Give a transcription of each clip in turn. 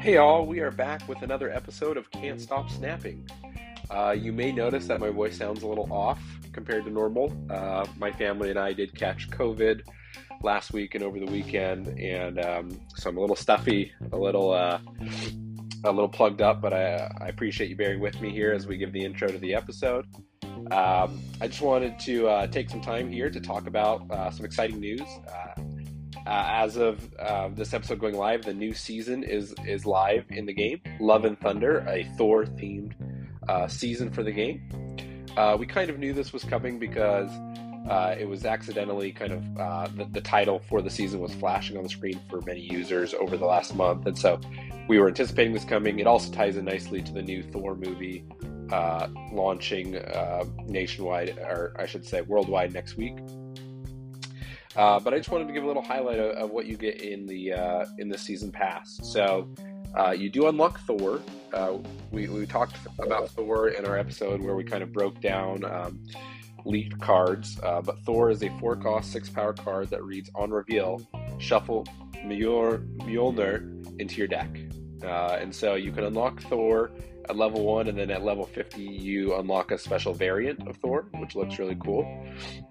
Hey, all, we are back with another episode of Can't Stop Snapping. Uh, you may notice that my voice sounds a little off compared to normal. Uh, my family and I did catch COVID last week and over the weekend, and um, so I'm a little stuffy, a little uh, a little plugged up. But I, I, appreciate you bearing with me here as we give the intro to the episode. Um, I just wanted to uh, take some time here to talk about uh, some exciting news. Uh, uh, as of this episode going live, the new season is is live in the game. Love and Thunder, a Thor themed uh, season for the game. Uh, we kind of knew this was coming because uh, it was accidentally kind of uh, the, the, title for the season was flashing on the screen for many users over the last month, and so we were anticipating this coming. It also ties in nicely to the new Thor movie uh, launching uh, nationwide, or I should say worldwide next week. Uh, but I just wanted to give a little highlight of, of what you get in the in the season pass. So uh, you do unlock Thor. Uh, we, we talked about Thor in our episode where we kind of broke down um, leaked cards, uh, but Thor is a four cost, six power card that reads on reveal, shuffle Mjolnir into your deck. Uh, and so you can unlock Thor at level one, and then at level 50, you unlock a special variant of Thor, which looks really cool.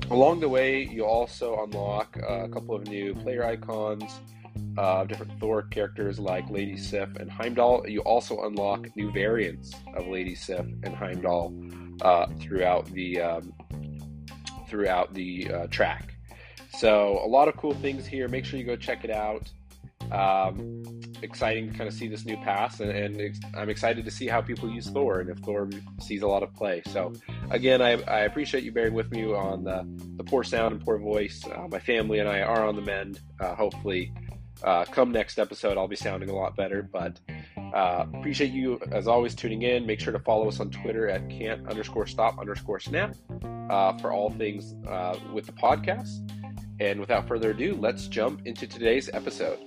Along the way, you also unlock a couple of new player icons uh, different Thor characters like Lady Sif and Heimdall. You also unlock new variants of Lady Sif and Heimdall uh, throughout the um, throughout the uh, track. So a lot of cool things here. Make sure you go check it out. Um, exciting to kind of see this new pass, and, and ex- I'm excited to see how people use Thor and if Thor sees a lot of play. So, again, I, I appreciate you bearing with me on the, the poor sound and poor voice. Uh, my family and I are on the mend. Uh, hopefully, uh, come next episode, I'll be sounding a lot better. But uh, appreciate you as always tuning in. Make sure to follow us on Twitter at can't underscore stop underscore snap uh, for all things uh, with the podcast. And without further ado, let's jump into today's episode.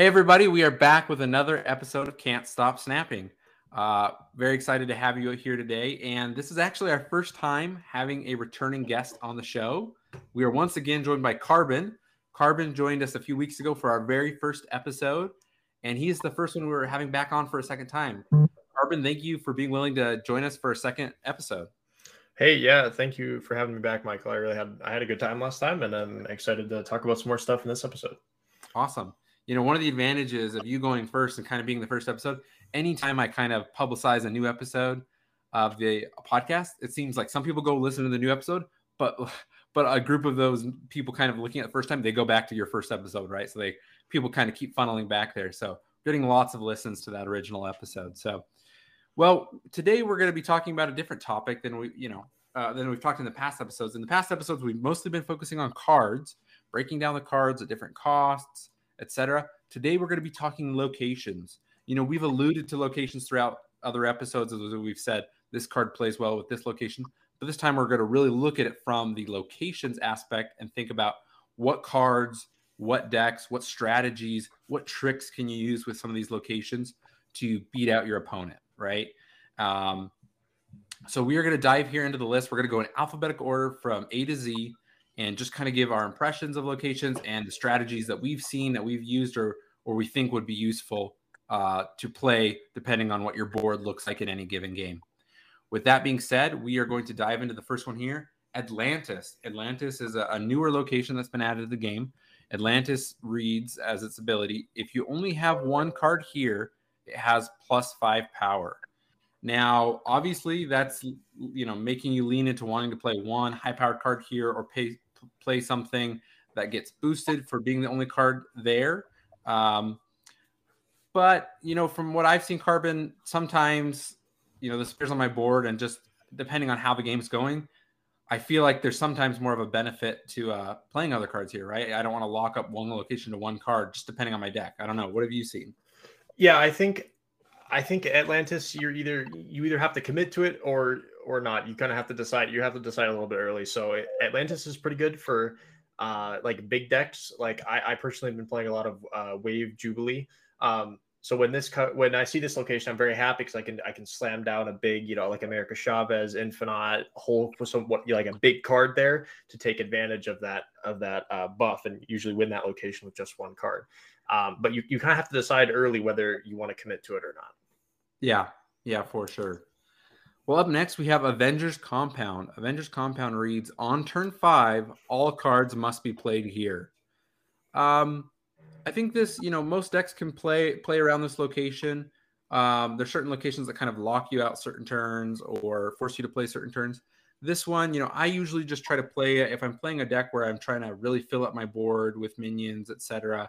Hey, everybody, we are back with another episode of Can't Stop Snapping. Uh, very excited to have you here today. And this is actually our first time having a returning guest on the show. We are once again joined by Cqrbon. Cqrbon joined us a few weeks ago for our very first episode, and he's the first one we're having back on for a second time. Cqrbon, thank you for being willing to join us for a second episode. Hey, yeah, thank you for having me back, Michael. I really had I had a good time last time, and I'm excited to talk about some more stuff in this episode. Awesome. You know, one of the advantages of you going first and kind of being the first episode anytime I kind of publicize a new episode of the podcast, it seems like some people go listen to the new episode, but but a group of those people kind of looking at the first time, they go back to your first episode, right? So they people kind of keep funneling back there. So getting lots of listens to that original episode. So, well, today we're going to be talking about a different topic than we, you know, uh, than we've talked in the past episodes. In the past episodes, we've mostly been focusing on cards, breaking down the cards at different costs, etc. Today we're going to be talking locations you know, we've alluded to locations throughout other episodes as we've said this card plays well with this location, but this time we're going to really look at it from the locations aspect and think about what cards, what decks, what strategies, what tricks can you use with some of these locations to beat out your opponent, right? Um, so we are going to dive here into the list. We're going to go in alphabetical order from A to Z and just kind of give our impressions of locations and the strategies that we've seen that we've used or or we think would be useful uh, to play depending on what your board looks like in any given game. With that being said, we are going to dive into the first one here Atlantis. Atlantis is a, a newer location that's been added to the game. Atlantis reads as its ability if you only have one card here, has plus five power. Now, obviously, that's you know making you lean into wanting to play one high powered card here or pay, play something that gets boosted for being the only card there. Um, but you know, from what I've seen, Cqrbon sometimes you know this appears on my board, and just depending on how the game's going, I feel like there's sometimes more of a benefit to uh, playing other cards here, right? I don't want to lock up one location to one card, just depending on my deck. I don't know. What have you seen? Yeah, I think I think Atlantis, you're either you either have to commit to it or or not. You kind of have to decide. You have to decide a little bit early. So Atlantis is pretty good for uh, like big decks. Like I, I personally have been playing a lot of uh, Wave Jubilee, um, so when this cut when I see this location, I'm very happy because I can I can slam down a big, you know, like America Chavez, Infinaut, whole with some what like a big card there to take advantage of that of that uh, buff and usually win that location with just one card. Um, but you, you kind of have to decide early whether you want to commit to it or not. Yeah, yeah, for sure. Well, up next we have Avengers Compound. Avengers Compound reads on turn five, all cards must be played here. Um, I think this, you know, most decks can play play around this location. Um, there's certain locations that kind of lock you out certain turns or force you to play certain turns. This one, you know, I usually just try to play it if I'm playing a deck where I'm trying to really fill up my board with minions, etc.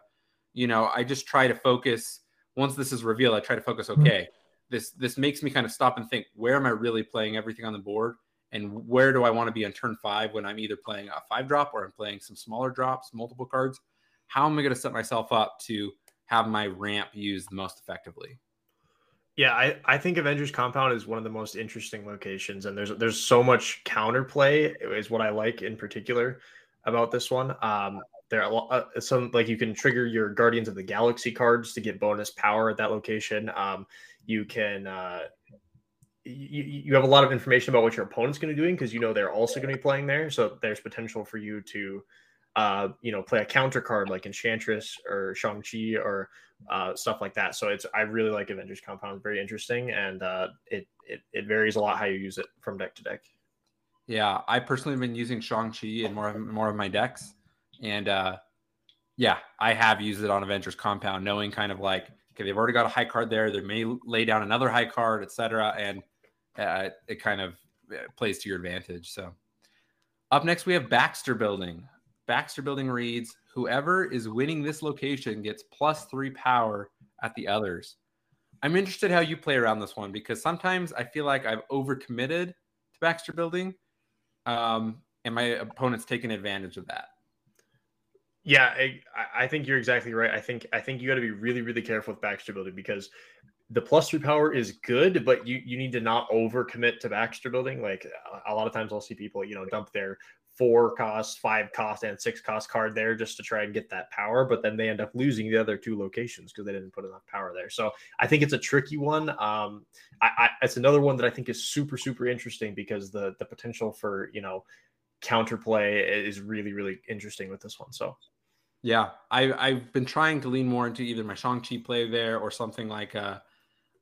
You know, I just try to focus. Once this is revealed, I try to focus. Mm-hmm. Okay, this this makes me kind of stop and think: where am I really playing everything on the board, and where do I want to be on turn five when I'm either playing a five drop or I'm playing some smaller drops, multiple cards how am I going to set myself up to have my ramp used most effectively? Yeah, I, I think Avengers Compound is one of the most interesting locations, and there's there's so much counterplay is what I like in particular about this one. Um, there are uh, some like you can trigger your Guardians of the Galaxy cards to get bonus power at that location. Um, you can uh, you, you have a lot of information about what your opponent's going to be doing because you know they're also going to be playing there. So there's potential for you to uh, you know, play a counter card like Enchantress or Shang-Chi or uh, stuff like that. So it's I really like Avengers Compound. Very interesting, and uh, it, it it varies a lot how you use it from deck to deck. Yeah, I personally have been using Shang-Chi in more of, more of my decks, and uh, yeah, I have used it on Avengers Compound, knowing kind of like okay, they've already got a high card there. They may lay down another high card, etc., and uh, it kind of uh, plays to your advantage. So. Up next, we have Baxter Building. Baxter Building reads Whoever is winning this location gets plus three power at the others. I'm interested how you play around this one because sometimes I feel like I've overcommitted to Baxter Building, um, and my opponent's taking advantage of that. Yeah, I, I think you're exactly right. I think I think you got to be really really careful with Baxter Building because the plus three power is good, but you you need to not overcommit to Baxter Building. Like a lot of times, I'll see people you know dump their four cost, five cost, and six cost card there just to try and get that power, but then they end up losing the other two locations because they didn't put enough power there. So I think it's a tricky one. Um, I, I, it's another one that I think is super super interesting because the the potential for you know counterplay is really really interesting with this one. So. Yeah, I, I've been trying to lean more into either my Shang-Chi play there or something like a,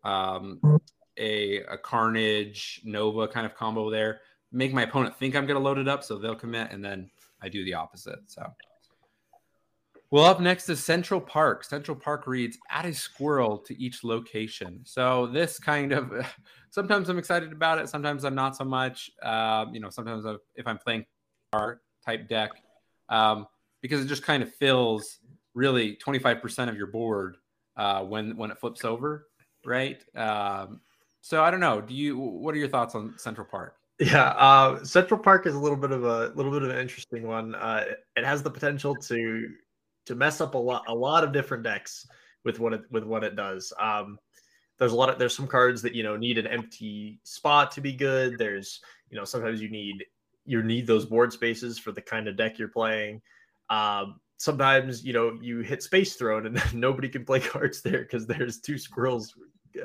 um, a, a Carnage Nova kind of combo there make my opponent think I'm going to load it up, so they'll commit, and then I do the opposite. So, well, up next is Central Park. Central Park reads add a squirrel to each location. So this kind of sometimes I'm excited about it, sometimes I'm not so much. Um, you know, sometimes I've, if I'm playing art type deck, um, because it just kind of fills really 25% of your board uh, when when it flips over, right? Um, so I don't know. Do you? What are your thoughts on Central Park? Yeah, uh, Central Park is a little bit of a little bit of an interesting one. Uh, it has the potential to to mess up a lot a lot of different decks with what it with what it does. Um, there's a lot of there's some cards that you know need an empty spot to be good. There's you know sometimes you need you need those board spaces for the kind of deck you're playing. Um, sometimes you know you hit space throne and nobody can play cards there because there's two squirrels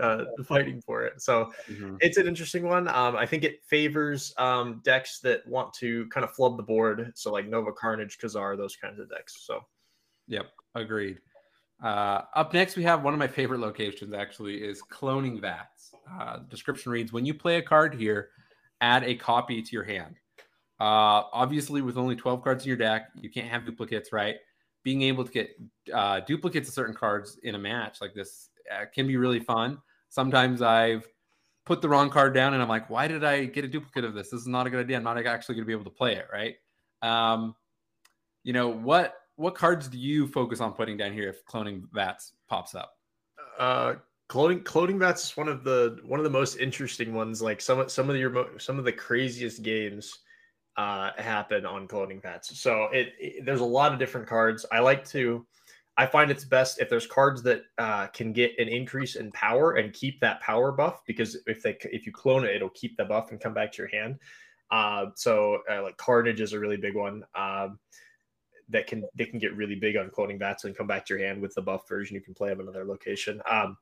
uh, fighting for it. So mm-hmm. it's an interesting one. Um, I think it favors um, decks that want to kind of flood the board. So like Nova Carnage, Ka-Zar, those kinds of decks. So, yep, agreed. Uh, up next, we have one of my favorite locations. Actually, is cloning vats. Uh, description reads: When you play a card here, add a copy to your hand. Uh, obviously, with only 12 cards in your deck, you can't have duplicates, right? Being able to get uh, duplicates of certain cards in a match like this uh, can be really fun. Sometimes I've put the wrong card down and I'm like, why did I get a duplicate of this? This is not a good idea. I'm not actually going to be able to play it, right? Um, you know what? What cards do you focus on putting down here if cloning vats pops up? Uh, cloning cloning vats is one of the one of the most interesting ones. Like some some of your some of the craziest games uh, happen on cloning vats. So it, it there's a lot of different cards. I like to I find it's best if there's cards that uh, can get an increase in power and keep that power buff because if they if you clone it, it'll keep the buff and come back to your hand. Uh, so uh, like Carnage is a really big one. Um, that can they can get really big on cloning vats and come back to your hand with the buff version. You can play them another location. Um,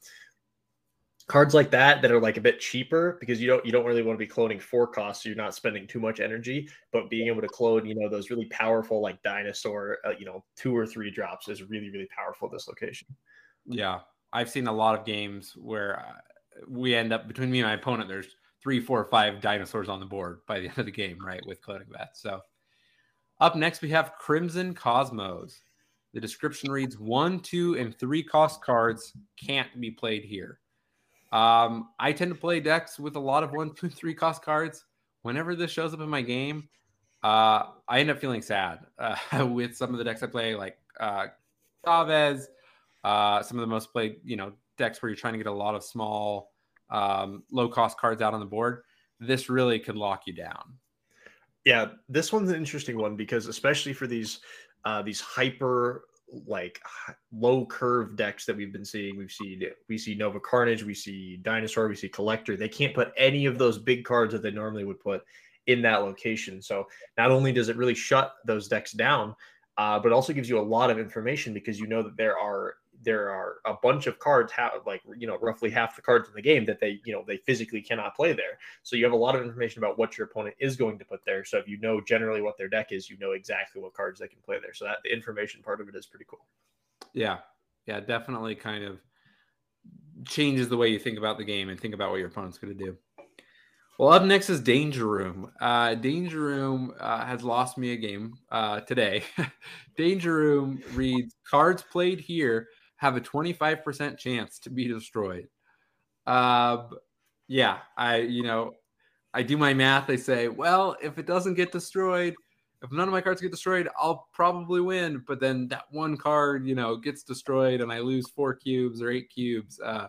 cards like that that are like a bit cheaper because you don't you don't really want to be cloning four costs so you're not spending too much energy but being able to clone you know those really powerful like dinosaur uh, you know two or three drops is really really powerful this location. Yeah. I've seen a lot of games where uh, we end up between me and my opponent there's three four five dinosaurs on the board by the end of the game right with cloning that. So up next we have crimson cosmos. The description reads one two and three cost cards can't be played here um, I tend to play decks with a lot of one, two, three cost cards. Whenever this shows up in my game, uh, I end up feeling sad uh, with some of the decks I play, like uh, Chavez, uh, some of the most played, you know, decks where you're trying to get a lot of small, um, low cost cards out on the board. This really could lock you down. Yeah, this one's an interesting one because especially for these uh, these hyper like low curve decks that we've been seeing. We've seen we see Nova Carnage, we see Dinosaur, we see Collector. They can't put any of those big cards that they normally would put in that location. So not only does it really shut those decks down, uh, but also gives you a lot of information because you know that there are there are a bunch of cards have like you know roughly half the cards in the game that they you know they physically cannot play there. So you have a lot of information about what your opponent is going to put there. So if you know generally what their deck is you know exactly what cards they can play there. So that the information part of it is pretty cool. Yeah. Yeah definitely kind of changes the way you think about the game and think about what your opponent's going to do. Well, up next is Danger Room. Uh, Danger Room uh, has lost me a game uh, today. Danger Room reads cards played here have a 25% chance to be destroyed. Uh, yeah, I, you know, I do my math. I say, well, if it doesn't get destroyed, if none of my cards get destroyed, I'll probably win. But then that one card, you know, gets destroyed and I lose four cubes or eight cubes. Uh,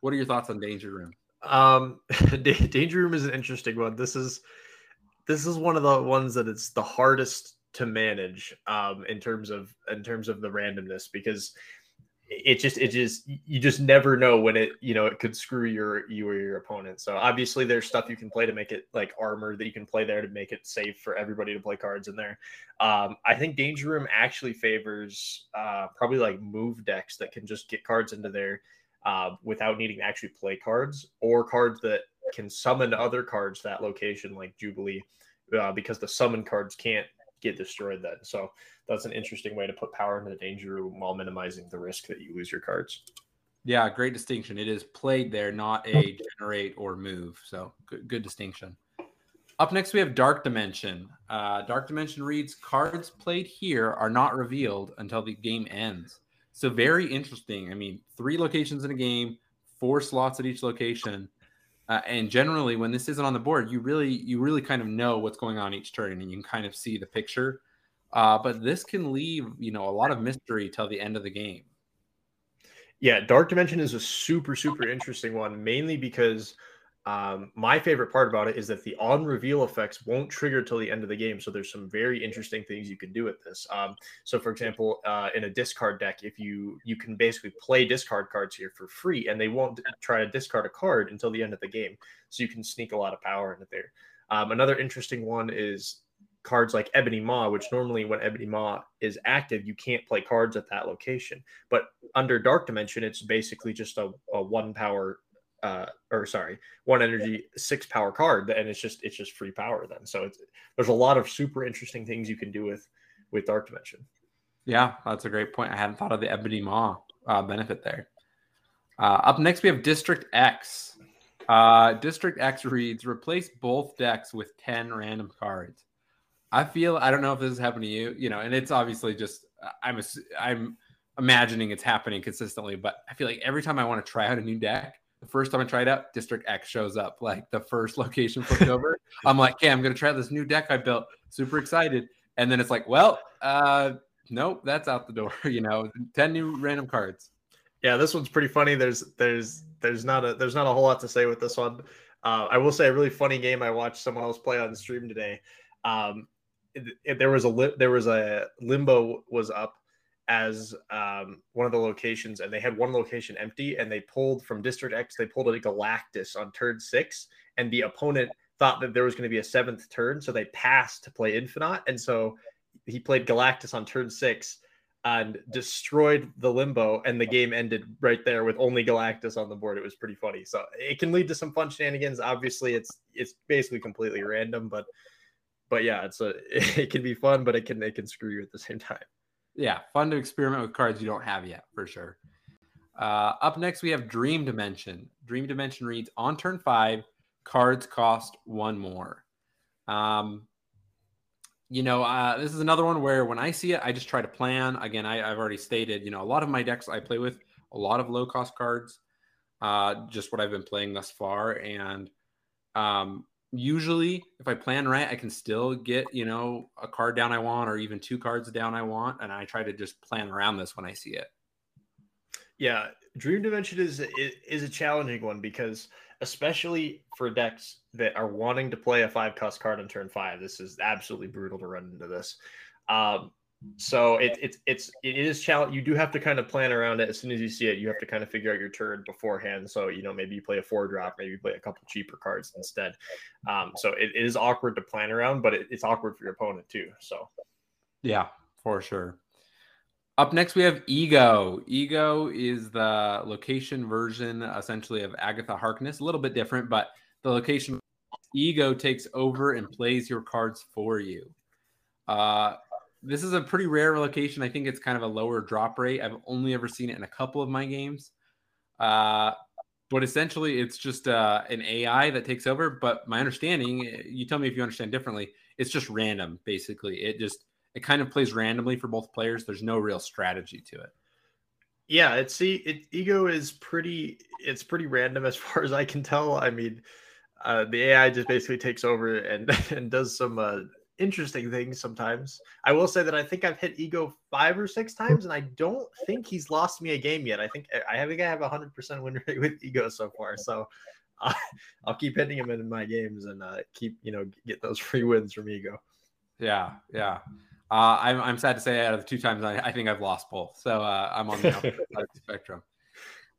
what are your thoughts on Danger Room? Um, Danger Room is an interesting one. This is this is one of the ones that it's the hardest to manage um, in terms of in terms of the randomness because it just it just you just never know when it you know it could screw your you or your opponent. So obviously there's stuff you can play to make it like armor that you can play there to make it safe for everybody to play cards in there. Um, i think danger room actually favors uh, probably like move decks that can just get cards into there uh, without needing to actually play cards or cards that can summon other cards that location like jubilee uh, because the summon cards can't get destroyed then so that's an interesting way to put power into the danger room while minimizing the risk that you lose your cards. Yeah, great distinction. It is played there, not a generate or move. So good, good distinction. Up next, we have Dark Dimension. Uh, Dark Dimension reads cards played here are not revealed until the game ends. So very interesting. I mean, three locations in a game, four slots at each location. Uh, and generally, when this isn't on the board, you really you really kind of know what's going on each turn, and you can kind of see the picture. Uh, but this can leave, you know, a lot of mystery till the end of the game. Yeah, Dark Dimension is a super, super interesting one, mainly because um, my favorite part about it is that the on reveal effects won't trigger till the end of the game. So there's some very interesting things you can do with this. Um, so for example, uh, in a discard deck, if you you can basically play discard cards here for free, and they won't try to discard a card until the end of the game. So you can sneak a lot of power into there. Um, another interesting one is cards like Ebony Maw, which normally when Ebony Maw is active, you can't play cards at that location. But under Dark Dimension, it's basically just a, a one power uh, or sorry, one energy, six power card, and it's just it's just free power then. So it's there's a lot of super interesting things you can do with with Dark Dimension. Yeah, that's a great point. I hadn't thought of the Ebony Maw uh, benefit there. Uh, up next, we have District X. Uh, District X reads replace both decks with 10 random cards. I feel I don't know if this is happening to you, you know, and it's obviously just I'm a, I'm imagining it's happening consistently, but I feel like every time I want to try out a new deck, the first time I tried out, District X shows up like the first location flipped over. I'm like, okay, I'm gonna try this new deck I built. Super excited, and then it's like, well, uh, nope, that's out the door. You know, ten new random cards. Yeah, this one's pretty funny. There's there's there's not a there's not a whole lot to say with this one. Uh, I will say a really funny game I watched someone else play on stream today. Um, there was a li- there was a limbo was up as um, one of the locations, and they had one location empty, and they pulled from District X. They pulled a Galactus on turn six, and the opponent thought that there was going to be a seventh turn, so they passed to play Infinaut, and so he played Galactus on turn six and destroyed the limbo, and the game ended right there with only Galactus on the board. It was pretty funny. So it can lead to some fun shenanigans. Obviously, it's it's basically completely random, but but yeah, it's a it can be fun, but it can it can screw you at the same time. Yeah, fun to experiment with cards you don't have yet for sure. Uh, up next, we have Dream Dimension. Dream Dimension reads on turn five, cards cost one more. Um, you know, uh, this is another one where when I see it, I just try to plan. Again, I, have already stated, you know, a lot of my decks I play with a lot of low cost cards, uh, just what I've been playing thus far. And um, usually, if I plan right, I can still get, you know, a card down I want or even two cards down I want. And I try to just plan around this when I see it. Yeah, Dream Dimension is is a challenging one because especially for decks that are wanting to play a five cost card on turn five, this is absolutely brutal to run into this. Um, so it, it it's it is challenge. You do have to kind of plan around it as soon as you see it. You have to kind of figure out your turn beforehand. So you know maybe you play a four drop, maybe you play a couple cheaper cards instead. Um, so it, it is awkward to plan around, but it, it's awkward for your opponent too. So yeah, for sure. Up next, we have Ego. Ego is the location version, essentially, of Agatha Harkness. A little bit different, but the location Ego takes over and plays your cards for you. Uh, this is a pretty rare location. I think it's kind of a lower drop rate. I've only ever seen it in a couple of my games. Uh, but essentially, it's just uh, an AI that takes over. But my understanding, you tell me if you understand differently, it's just random, basically. It just it kind of plays randomly for both players. There's no real strategy to it. Yeah, it's see, it, ego is pretty. It's pretty random as far as I can tell. I mean, uh, the AI just basically takes over and and does some uh, interesting things sometimes. I will say that I think I've hit ego five or six times, and I don't think he's lost me a game yet. I think I think I have a hundred percent win rate with ego so far. So uh, I'll keep hitting him in my games and uh, keep you know get those free wins from ego. Yeah, yeah. Uh, I'm, I'm sad to say, out of the two times, I, I think I've lost both. So uh, I'm on the side of the spectrum.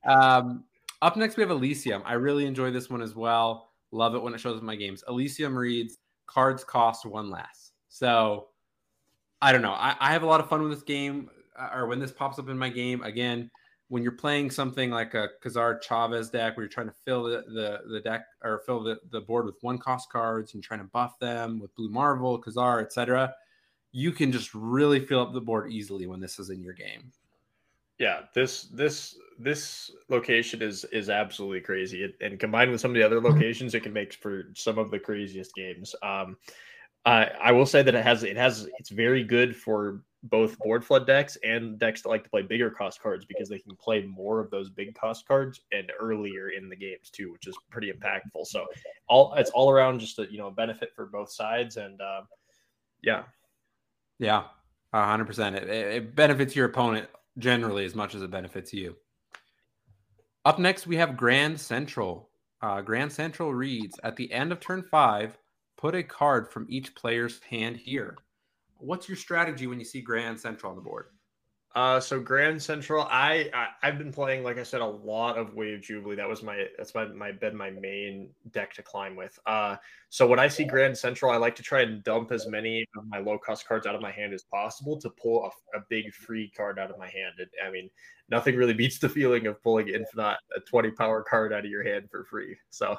Um, up next, we have Elysium. I really enjoy this one as well. Love it when it shows up in my games. Elysium reads cards cost one less. So I don't know. I, I have a lot of fun with this game, uh, or when this pops up in my game. Again, when you're playing something like a Ka-Zar Chavez deck where you're trying to fill the, the, the deck or fill the, the board with one cost cards and trying to buff them with Blue Marvel, Ka-Zar, etc you can just really fill up the board easily when this is in your game. Yeah, this this this location is is absolutely crazy, it, and combined with some of the other locations, it can make for some of the craziest games. Um, I I will say that it has it has it's very good for both board flood decks and decks that like to play bigger cost cards because they can play more of those big cost cards and earlier in the games too, which is pretty impactful. So all it's all around just a you know benefit for both sides, and uh, yeah, yeah, hundred percent. It, it benefits your opponent generally as much as it benefits you. Up next, we have Grand Central. Uh, Grand Central reads at the end of turn five, put a card from each player's hand here. What's your strategy when you see Grand Central on the board? Uh, so Grand Central, I, I have been playing, like I said, a lot of Wave Jubilee. That was my that's my my been my main deck to climb with. Uh, so when I see Grand Central, I like to try and dump as many of my low cost cards out of my hand as possible to pull a, a big free card out of my hand. And, I mean, nothing really beats the feeling of pulling Infinaut a twenty power card out of your hand for free. So,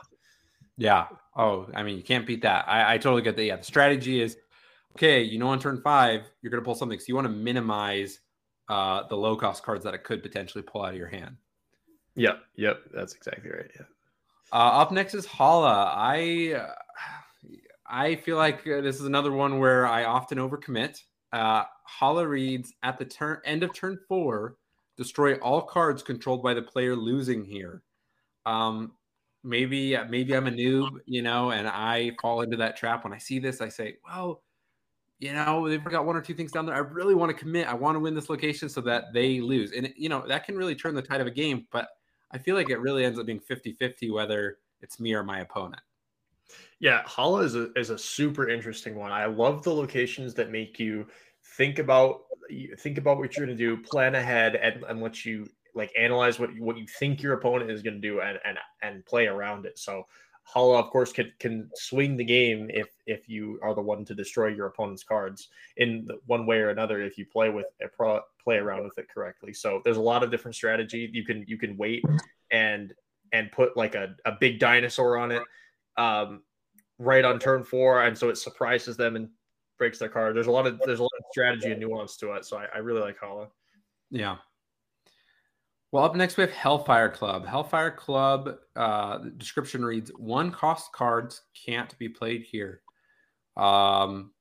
yeah. Oh, I mean, you can't beat that. I, I totally get that. Yeah, the strategy is okay. You know, on turn five, you're gonna pull something, so you want to minimize uh, the low cost cards that it could potentially pull out of your hand. Yep, yep, that's exactly right. Yeah. Uh, up next is Hala. I uh, I feel like this is another one where I often overcommit. Uh, Hala reads at the turn end of turn four, destroy all cards controlled by the player losing here. Um, maybe maybe I'm a noob, you know, and I fall into that trap. When I see this, I say, well, you know, they've got one or two things down there. I really want to commit. I want to win this location so that they lose. And, you know, that can really turn the tide of a game. But I feel like it really ends up being 50 50 whether it's me or my opponent. Yeah, Hala is a, is a super interesting one. I love the locations that make you think about think about what you're going to do, plan ahead, and, and let you like analyze what what you think your opponent is going to do and and and play around it. So Hala, of course, can can swing the game if if you are the one to destroy your opponent's cards in one way or another if you play with a pro, play around with it correctly. So there's a lot of different strategy. You can you can wait and and put like a, a big dinosaur on it um, right on turn four, and so it surprises them and breaks their card. There's a lot of there's a lot of strategy and nuance to it. So I, I really like Hala. Yeah. Well, up next we have Hellfire Club. Hellfire Club uh, description reads: One cost cards can't be played here. Um,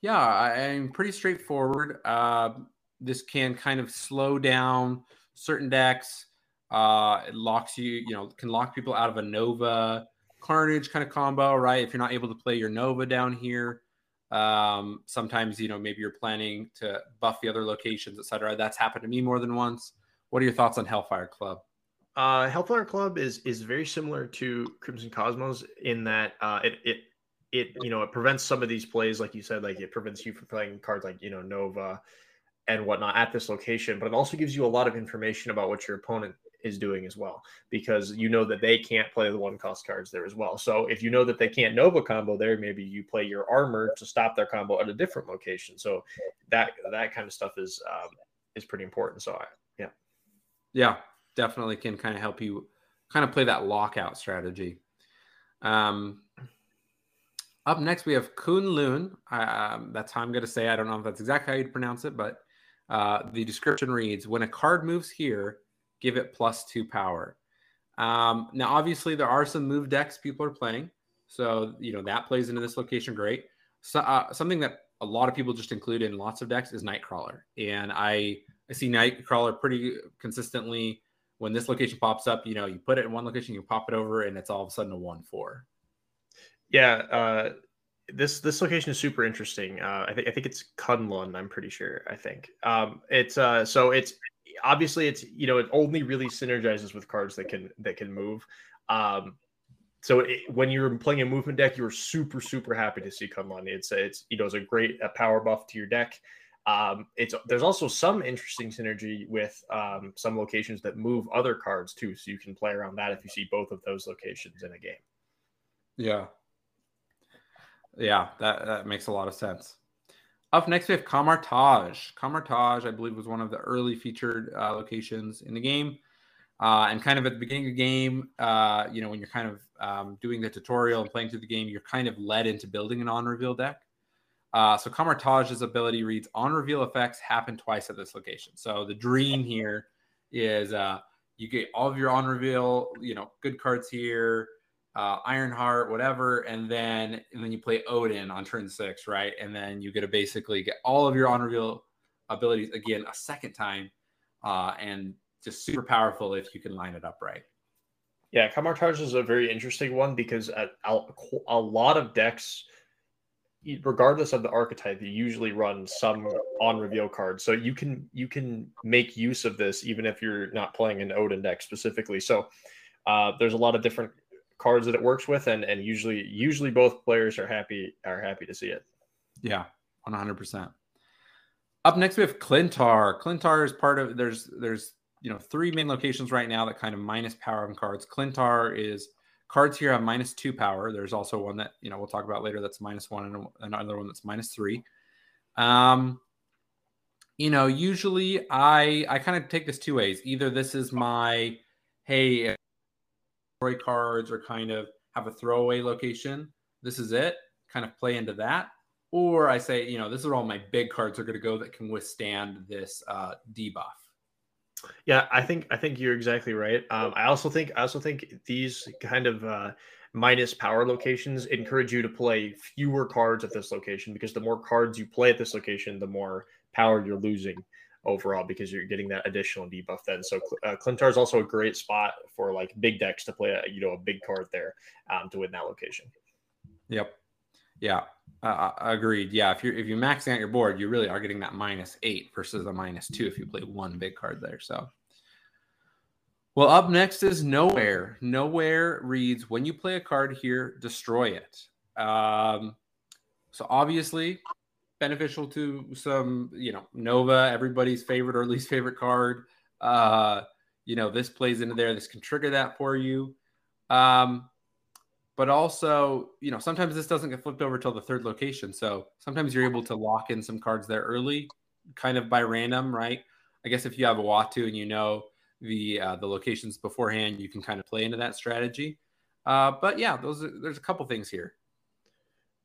yeah, I, am pretty straightforward. Uh, this can kind of slow down certain decks. Uh, it locks you, you know, can lock people out of a Nova Carnage kind of combo, right? If you're not able to play your Nova down here, um, sometimes you know maybe you're planning to buff the other locations, etc. That's happened to me more than once. What are your thoughts on Hellfire Club? Uh, Hellfire Club is is very similar to Crimson Cosmos in that uh, it it it you know it prevents some of these plays, like you said, like it prevents you from playing cards like you know Nova and whatnot at this location, but it also gives you a lot of information about what your opponent is doing as well because you know that they can't play the one cost cards there as well. So if you know that they can't Nova combo there, maybe you play your armor to stop their combo at a different location. So that that kind of stuff is um, is pretty important. So I, yeah, definitely can kind of help you kind of play that lockout strategy. Um, up next we have Kunlun. Um, that's how I'm going to say. I don't know if that's exactly how you'd pronounce it, but uh, the description reads: When a card moves here give it plus two power. Um, now, obviously, there are some move decks people are playing, so you know that plays into this location great. So, uh, something that a lot of people just include in lots of decks is Nightcrawler, and I I see Nightcrawler pretty consistently. When this location pops up, you know, you put it in one location, you pop it over, and it's all of a sudden a one four. Yeah, uh, this this location is super interesting. Uh, I think I think it's Kunlun. I'm pretty sure. I think um, it's uh, so it's obviously it's you know it only really synergizes with cards that can that can move. Um, so it, when you're playing a movement deck, you're super super happy to see Kunlun. It's it's you know it's a great a power buff to your deck. Um, it's there's also some interesting synergy with um, some locations that move other cards too, so you can play around that if you see both of those locations in a game. Yeah, yeah, that that makes a lot of sense. Up next, we have Kamar-Taj. Kamar-Taj, I believe, was one of the early featured uh, locations in the game. Uh, and kind of at the beginning of the game, uh, you know, when you're kind of um, doing the tutorial and playing through the game, you're kind of led into building an on reveal deck. Uh, so Kamar-Taj's ability reads on reveal effects happen twice at this location. So the dream here is uh, you get all of your on reveal, you know, good cards here, uh, Ironheart, whatever, and then and then you play Odin on turn six, right? And then you get to basically get all of your on reveal abilities again a second time, uh, and just super powerful if you can line it up right. Yeah, Kamar-Taj is a very interesting one because a, a lot of decks, regardless of the archetype, you usually run some on reveal cards. So you can you can make use of this even if you're not playing an Odin deck specifically. So uh, there's a lot of different cards that it works with, and and usually usually both players are happy are happy to see it. Yeah, one hundred percent. Up next, we have Klyntar. Klyntar is part of there's there's you know three main locations right now that kind of minus power on cards. Klyntar is cards here have minus two power. There's also one that you know we'll talk about later that's minus one, and another one that's minus three. Um, you know, usually I I kind of take this two ways. Either this is my hey, story cards or kind of have a throwaway location. This is it. Kind of play into that. Or I say, you know, this is where all my big cards are going to go that can withstand this uh, debuff. Yeah, I think I think you're exactly right. Um, I also think I also think these kind of uh, minus power locations encourage you to play fewer cards at this location because the more cards you play at this location, the more power you're losing overall because you're getting that additional debuff then. So uh, Klyntar is also a great spot for like big decks to play a you know a big card there um, to win that location. Yep. Yeah. Uh, agreed. Yeah. If you're if you're maxing out your board, you really are getting that minus eight versus a minus two if you play one big card there. So. Well, up next is Nowhere. Nowhere reads when you play a card here, destroy it. Um, so obviously, beneficial to some, you know, Nova, everybody's favorite or least favorite card. Uh, you know, this plays into there. This can trigger that for you. Um, but also, you know, sometimes this doesn't get flipped over till the third location. So sometimes you're able to lock in some cards there early, kind of by random, right? I guess if you have a Uatu and you know the uh, the locations beforehand, you can kind of play into that strategy. Uh, but yeah, those are, there's a couple things here.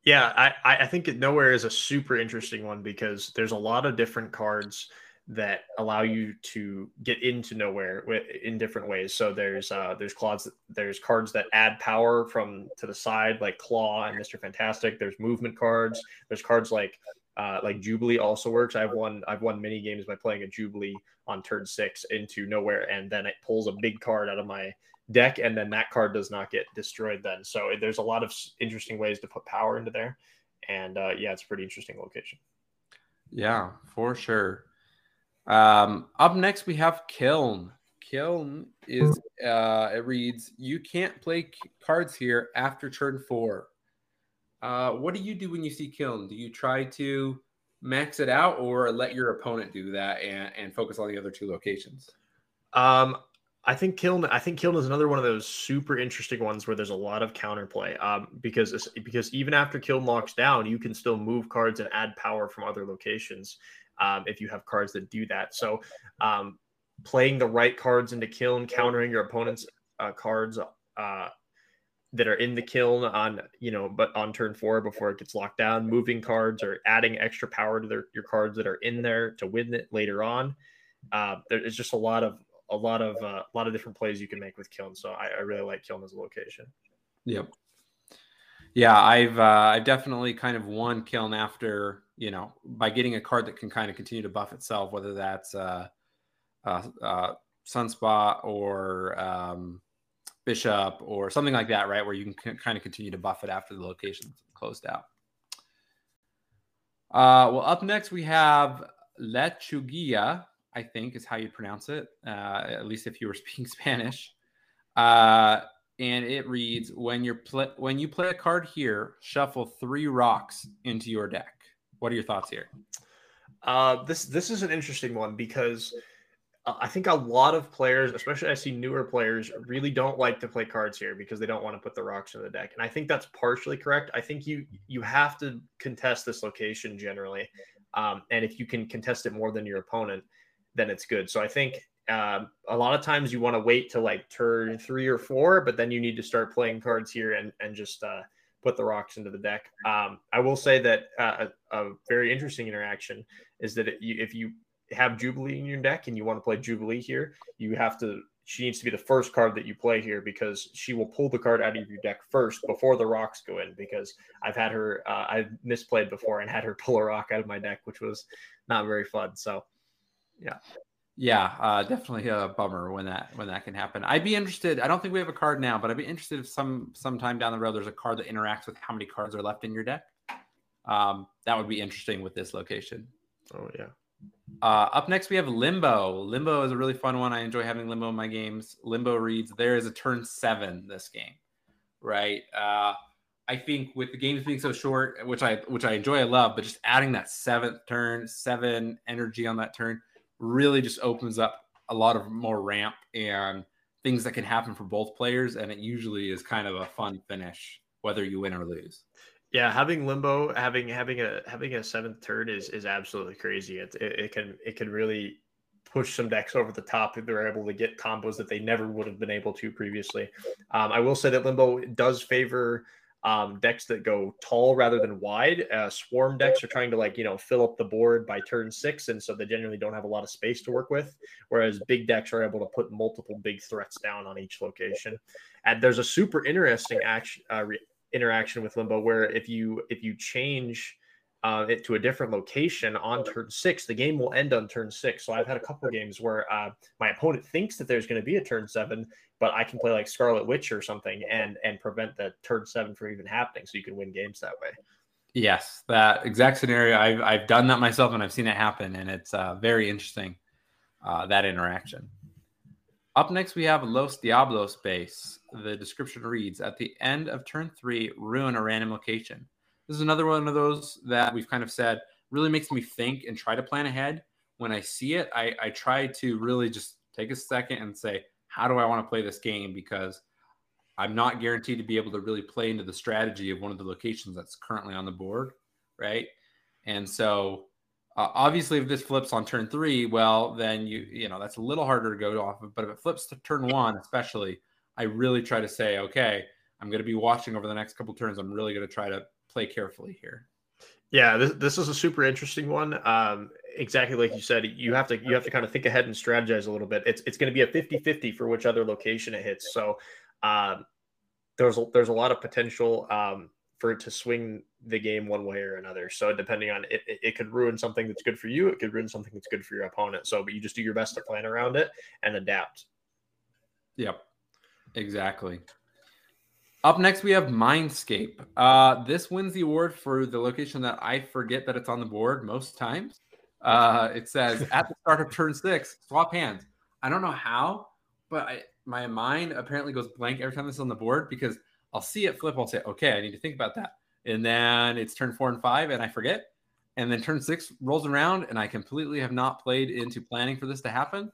Yeah, I, I think nowhere is a super interesting one because there's a lot of different cards that allow you to get into nowhere in different ways. So there's uh, there's claws there's cards that add power from to the side like Klaw and Mr. Fantastic. There's movement cards. There's cards like uh, like Jubilee also works. I've won I've won many games by playing a Jubilee on turn six into nowhere, and then it pulls a big card out of my deck, and then that card does not get destroyed. Then so there's a lot of interesting ways to put power into there, and uh, yeah, it's a pretty interesting location. Yeah, for sure. Um, up next, we have Kiln. Kiln is uh, it reads you can't play cards here after turn four. Uh, what do you do when you see Kiln? Do you try to max it out or let your opponent do that and, and focus on the other two locations? Um, I think Kiln. I think Kiln is another one of those super interesting ones where there's a lot of counterplay. Um, because because even after Kiln locks down, you can still move cards and add power from other locations um, if you have cards that do that. So, um, playing the right cards into kiln, countering your opponent's uh, cards uh, that are in the kiln on you know, but on turn four before it gets locked down, moving cards or adding extra power to their, your cards that are in there to win it later on. Uh, there's just a lot of a lot of uh, a lot of different plays you can make with kiln. So I, I really like kiln as a location. Yep. Yeah, I've uh, I've definitely kind of won kiln after you know, by getting a card that can kind of continue to buff itself, whether that's uh, uh, uh, Sunspot or um, Bishop or something like that, right? Where you can kind of continue to buff it after the location's closed out. Uh, well, up next we have Lechuguilla, I think is how you pronounce it, uh, at least if you were speaking Spanish. Uh, and it reads: When you're pl- when you play a card here, shuffle three rocks into your deck. What are your thoughts here? Uh, this this is an interesting one because uh, I think a lot of players, especially I see newer players, really don't like to play cards here because they don't want to put the rocks in the deck, and I think that's partially correct. I think you you have to contest this location generally, um, and if you can contest it more than your opponent, then it's good. So I think uh, a lot of times you want to wait to like turn three or four, but then you need to start playing cards here and and just uh, put the rocks into the deck. Um, I will say that uh, a, very interesting interaction is that it, you, if you have Jubilee in your deck and you want to play Jubilee here, you have to. She needs to be the first card that you play here because she will pull the card out of your deck first before the rocks go in. Because I've had her, uh, I've misplayed before and had her pull a rock out of my deck, which was not very fun. So, yeah. Yeah, uh, definitely a bummer when that when that can happen. I'd be interested. I don't think we have a card now, but I'd be interested if some sometime down the road there's a card that interacts with how many cards are left in your deck. Um, that would be interesting with this location. Oh yeah. Uh, up next we have Limbo. Limbo is a really fun one. I enjoy having Limbo in my games. Limbo reads there is a turn seven this game, right? Uh, I think with the games being so short, which I which I enjoy, I love, but just adding that seventh turn, seven energy on that turn really just opens up a lot of more ramp and things that can happen for both players. And it usually is kind of a fun finish, whether you win or lose. Yeah, having limbo, having having a having a seventh turn is is absolutely crazy. It, it, it can it can really push some decks over the top if they're able to get combos that they never would have been able to previously. Um, I will say that limbo does favor um, decks that go tall rather than wide. Uh, swarm decks are trying to like you know fill up the board by turn six, and so they generally don't have a lot of space to work with. Whereas big decks are able to put multiple big threats down on each location. And there's a super interesting action uh, re- interaction with Limbo where if you if you change uh, it to a different location on turn six, the game will end on turn six. So I've had a couple of games where uh, my opponent thinks that there's going to be a turn seven, but I can play like Scarlet Witch or something and and prevent the turn seven from even happening. So you can win games that way. Yes, that exact scenario. I've I've done that myself and I've seen it happen, and it's uh, very interesting uh, that interaction. Up next, we have Los Diablos base. The description reads: At the end of turn three, ruin a random location. This is another one of those that we've kind of said really makes me think and try to plan ahead. When I see it, I, I try to really just take a second and say, how do I want to play this game? Because I'm not guaranteed to be able to really play into the strategy of one of the locations that's currently on the board, right? And so, uh, obviously, if this flips on turn three, well, then you you know that's a little harder to go off of. But if it flips to turn one, especially, I really try to say, okay, I'm going to be watching over the next couple turns. I'm really going to try to play carefully here. Yeah, this, this is a super interesting one. Um, exactly like you said, you have to you have to kind of think ahead and strategize a little bit. It's it's going to be a 50-50 for which other location it hits. So um, there's a, there's a lot of potential um, for it to swing the game one way or another. So depending on it, it, it, could ruin something that's good for you. It could ruin something that's good for your opponent. So, but you just do your best to plan around it and adapt. Yep, exactly. Up next, we have Mindscape. Uh, this wins the award for the location that I forget that it's on the board most times. Uh, it says at the start of turn six, swap hands. I don't know how, but I, my mind apparently goes blank every time this is on the board because I'll see it flip. I'll say, okay, I need to think about that. And then it's turn four and five, and I forget. And then turn six rolls around, and I completely have not played into planning for this to happen.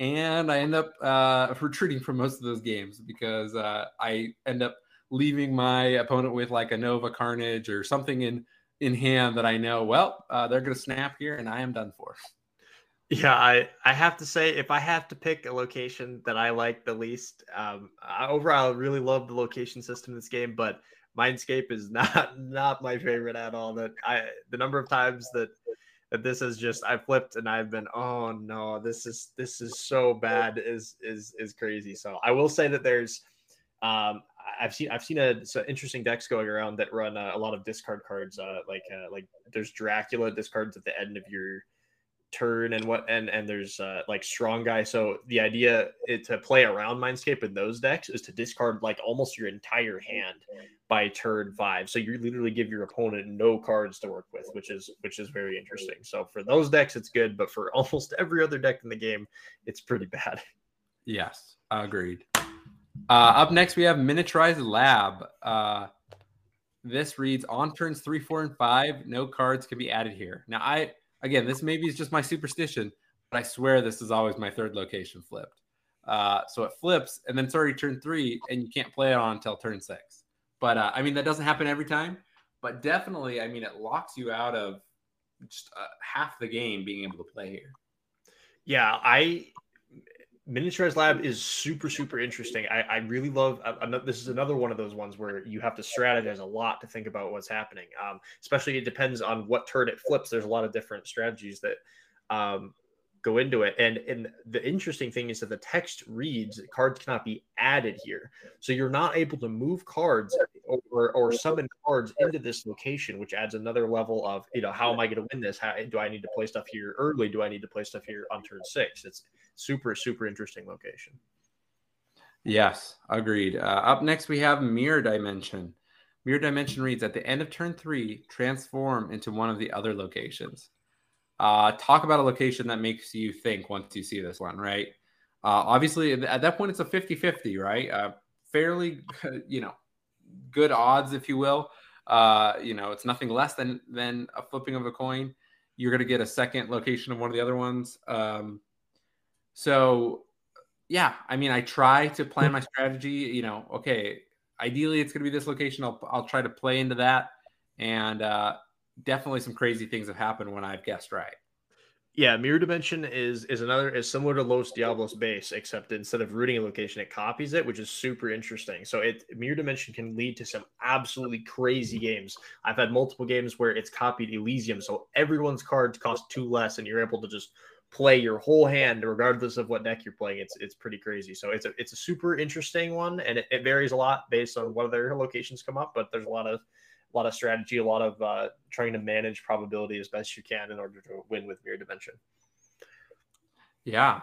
And I end up uh, retreating from most of those games because uh, I end up leaving my opponent with like a Nova Carnage or something in in hand that I know, well, uh, they're going to snap here, and I am done for. Yeah, I I have to say, if I have to pick a location that I like the least, um, I, overall, I really love the location system in this game, but Mindscape is not not my favorite at all. That I the number of times that that this is just I flipped and I've been oh no this is this is so bad is is is crazy. So I will say that there's um I've seen I've seen a, some interesting decks going around that run uh, a lot of discard cards. Uh, like uh, like there's Dracula discards at the end of your turn and what and and there's uh, like strong guy. So the idea it, to play around Mindscape in those decks is to discard like almost your entire hand by turn five. So you literally give your opponent no cards to work with, which is which is very interesting. So for those decks, it's good, but for almost every other deck in the game, it's pretty bad. Yes, agreed. Uh, up next, we have Miniaturized Lab. Uh, this reads on turns three, four, and five, no cards can be added here. Now, I again, this maybe is just my superstition, but I swear this is always my third location flipped. Uh, so it flips, and then it's already turn three, and you can't play it on until turn six. But uh, I mean, that doesn't happen every time. But definitely, I mean, it locks you out of just uh, half the game being able to play here. Yeah, I Miniaturized Lab is super, super interesting. I, I really love. Uh, this is another one of those ones where you have to strategize a lot to think about what's happening. Um, especially, it depends on what turn it flips. There's a lot of different strategies that um, go into it. And and the interesting thing is that the text reads cards cannot be added here, so you're not able to move cards or or summon cards into this location, which adds another level of you know how am I going to win this? How do I need to play stuff here early? Do I need to play stuff here on turn six? It's super super interesting location. Yes, agreed. Uh, up next we have Mirror Dimension. Mirror Dimension reads at the end of turn three, transform into one of the other locations. Uh, talk about a location that makes you think once you see this one, right? Uh, obviously, at that point, it's a 50 50, right? Uh, fairly, you know, good odds, if you will. Uh, you know, it's nothing less than than a flipping of a coin. You're going to get a second location of one of the other ones. Um, so, yeah, I mean, I try to plan my strategy. You know, okay, ideally, it's going to be this location. I'll I'll try to play into that, and uh, definitely some crazy things have happened when I've guessed right. Yeah, mirror dimension is is another is similar to Los Diablos base, except instead of rooting a location, it copies it, which is super interesting. So it mirror dimension can lead to some absolutely crazy games. I've had multiple games where it's copied Elysium, so everyone's cards cost two less, and you're able to just play your whole hand regardless of what deck you're playing. It's it's pretty crazy. So it's a it's a super interesting one, and it, it varies a lot based on what other locations come up. But there's a lot of a lot of strategy, a lot of uh, trying to manage probability as best you can in order to win with Mirror Dimension. Yeah.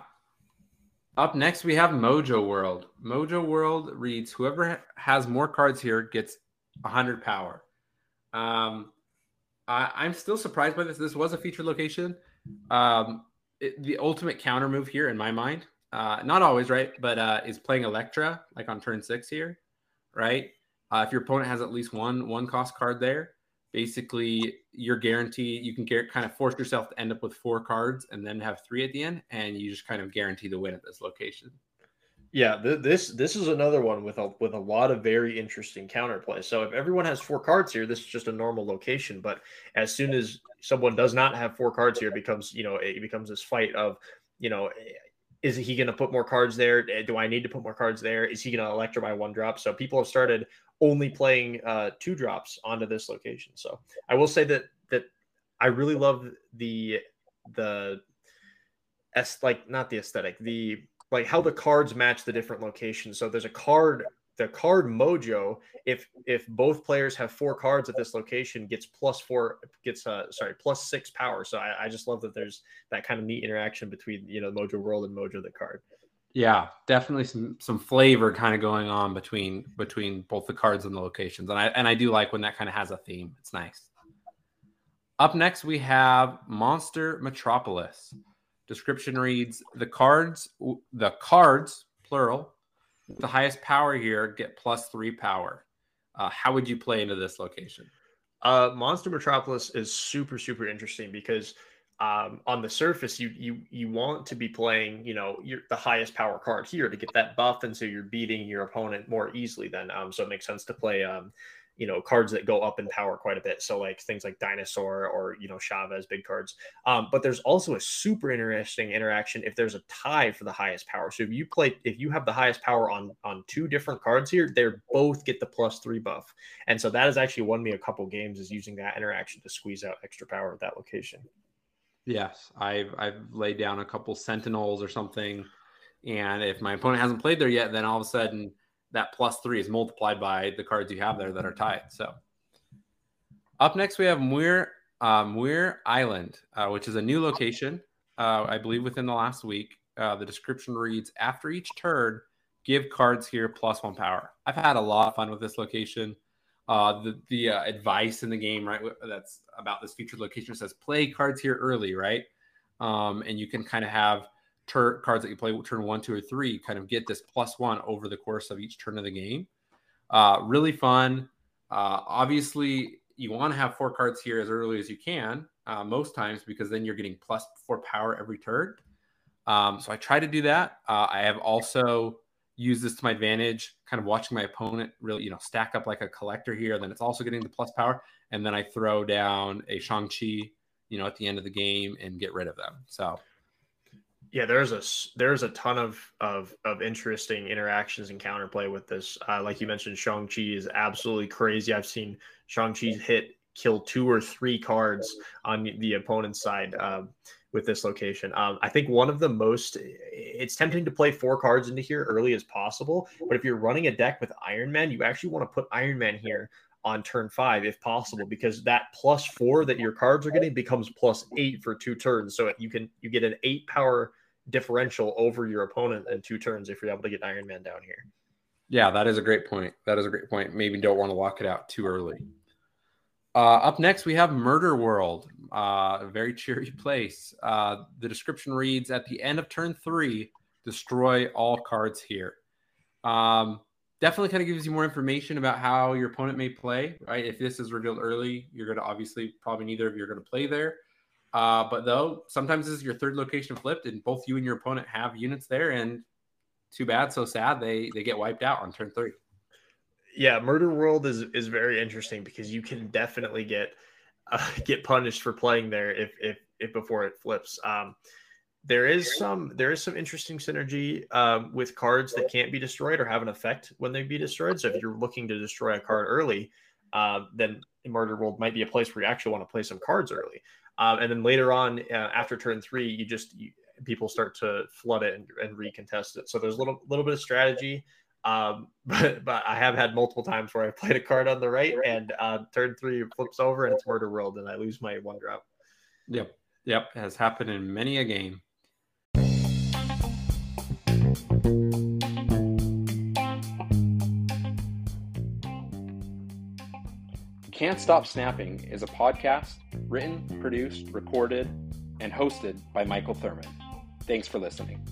Up next, we have Mojo World. Mojo World reads Whoever has more cards here gets 100 power. Um, I, am still surprised by this. This was a featured location. Um, it, the ultimate counter move here, in my mind, uh, not always, right? But uh, is playing Elektra, like on turn six here, right? Uh, if your opponent has at least one one cost card there, basically you're guaranteed you can get, kind of force yourself to end up with four cards and then have three at the end, and you just kind of guarantee the win at this location. Yeah, th- this this is another one with a with a lot of very interesting counterplay. So if everyone has four cards here, this is just a normal location. But as soon as someone does not have four cards here, becomes you know it becomes this fight of you know is he going to put more cards there? Eh, do I need to put more cards there? Is he going to electrify one drop? So people have started only playing uh, two drops onto this location. So I will say that that I really love the the s like not the aesthetic the like how the cards match the different locations. So there's a card the card mojo if if both players have four cards at this location gets plus four gets uh sorry plus six power. So I, I just love that there's that kind of neat interaction between you know the mojo world and mojo the card. Yeah definitely some some flavor kind of going on between between both the cards and the locations. And i and i do like when that kind of has a theme. It's nice. Up next we have monster metropolis. Description reads the cards the cards plural the highest power here get plus three power. Uh, how would you play into this location? Uh, Monster Metropolis is super super interesting because um, on the surface you you you want to be playing you know your, the highest power card here to get that buff, and so you're beating your opponent more easily. Then um, so it makes sense to play um, you know cards that go up in power quite a bit. So like things like dinosaur or you know chavez big cards. Um, but there's also a super interesting interaction if there's a tie for the highest power. So if you play if you have the highest power on on two different cards here they both get the plus three buff. And so that has actually won me a couple games is using that interaction to squeeze out extra power at that location. Yes i've i've laid down a couple sentinels or something. And if my opponent hasn't played there yet then all of a sudden that plus three is multiplied by the cards you have there that are tied. So up next, we have Muir, uh, Muir Island, uh, which is a new location, uh, I believe within the last week. Uh, the description reads After each turn, give cards here plus one power. I've had a lot of fun with this location. Uh, the the uh, advice in the game, right, that's about this featured location says play cards here early, right? Um, and you can kind of have tur- cards that you play turn one, two, or three kind of get this plus one over the course of each turn of the game. Uh, really fun. Uh, obviously, you want to have four cards here as early as you can, uh, most times, because then you're getting plus four power every turn. Um, so I try to do that. Uh, I have also used this to my advantage, kind of watching my opponent really, you know, stack up like a collector here. Then it's also getting the plus power, and then I throw down a Shang Chi, you know, at the end of the game and get rid of them. So yeah, there's a there's a ton of of of interesting interactions and counterplay with this. Uh, like you mentioned, Shang Chi is absolutely crazy. I've seen Shang Chi hit kill two or three cards on the opponent's side um, with this location. Um, I think one of the most it's tempting to play four cards into here early as possible, but if you're running a deck with Iron Man, you actually want to put Iron Man here on turn five if possible because that plus four that your cards are getting becomes plus eight for two turns so you can you get an eight power differential over your opponent in two turns if you're able to get Iron Man down here. Yeah, that is a great point. That is a great point. Maybe don't want to lock it out too early. Uh, up next, we have Murder World, uh, a very cheery place. Uh, the description reads At the end of turn three, destroy all cards here. Um, definitely kind of gives you more information about how your opponent may play, right? If this is revealed early, you're going to obviously probably neither of you are going to play there. Uh, but though sometimes this is your third location flipped, and both you and your opponent have units there, and too bad, so sad they they get wiped out on turn three. Yeah, Murder World is is very interesting because you can definitely get uh, get punished for playing there if if if before it flips. Um, there is some there is some interesting synergy um, with cards that can't be destroyed or have an effect when they be destroyed. So if you're looking to destroy a card early, uh, then Murder World might be a place where you actually want to play some cards early. Um, and then later on, uh, after turn three, you just you, people start to flood it and, and, recontest it. So there's a little little bit of strategy. Um, but but I have had multiple times where I played a card on the right and uh, turn three flips over and it's murder world and I lose my one drop. Yep, yep, has happened in many a game. Can't Stop Snapping is a podcast written, produced, recorded, and hosted by Michael Thurman. Thanks for listening.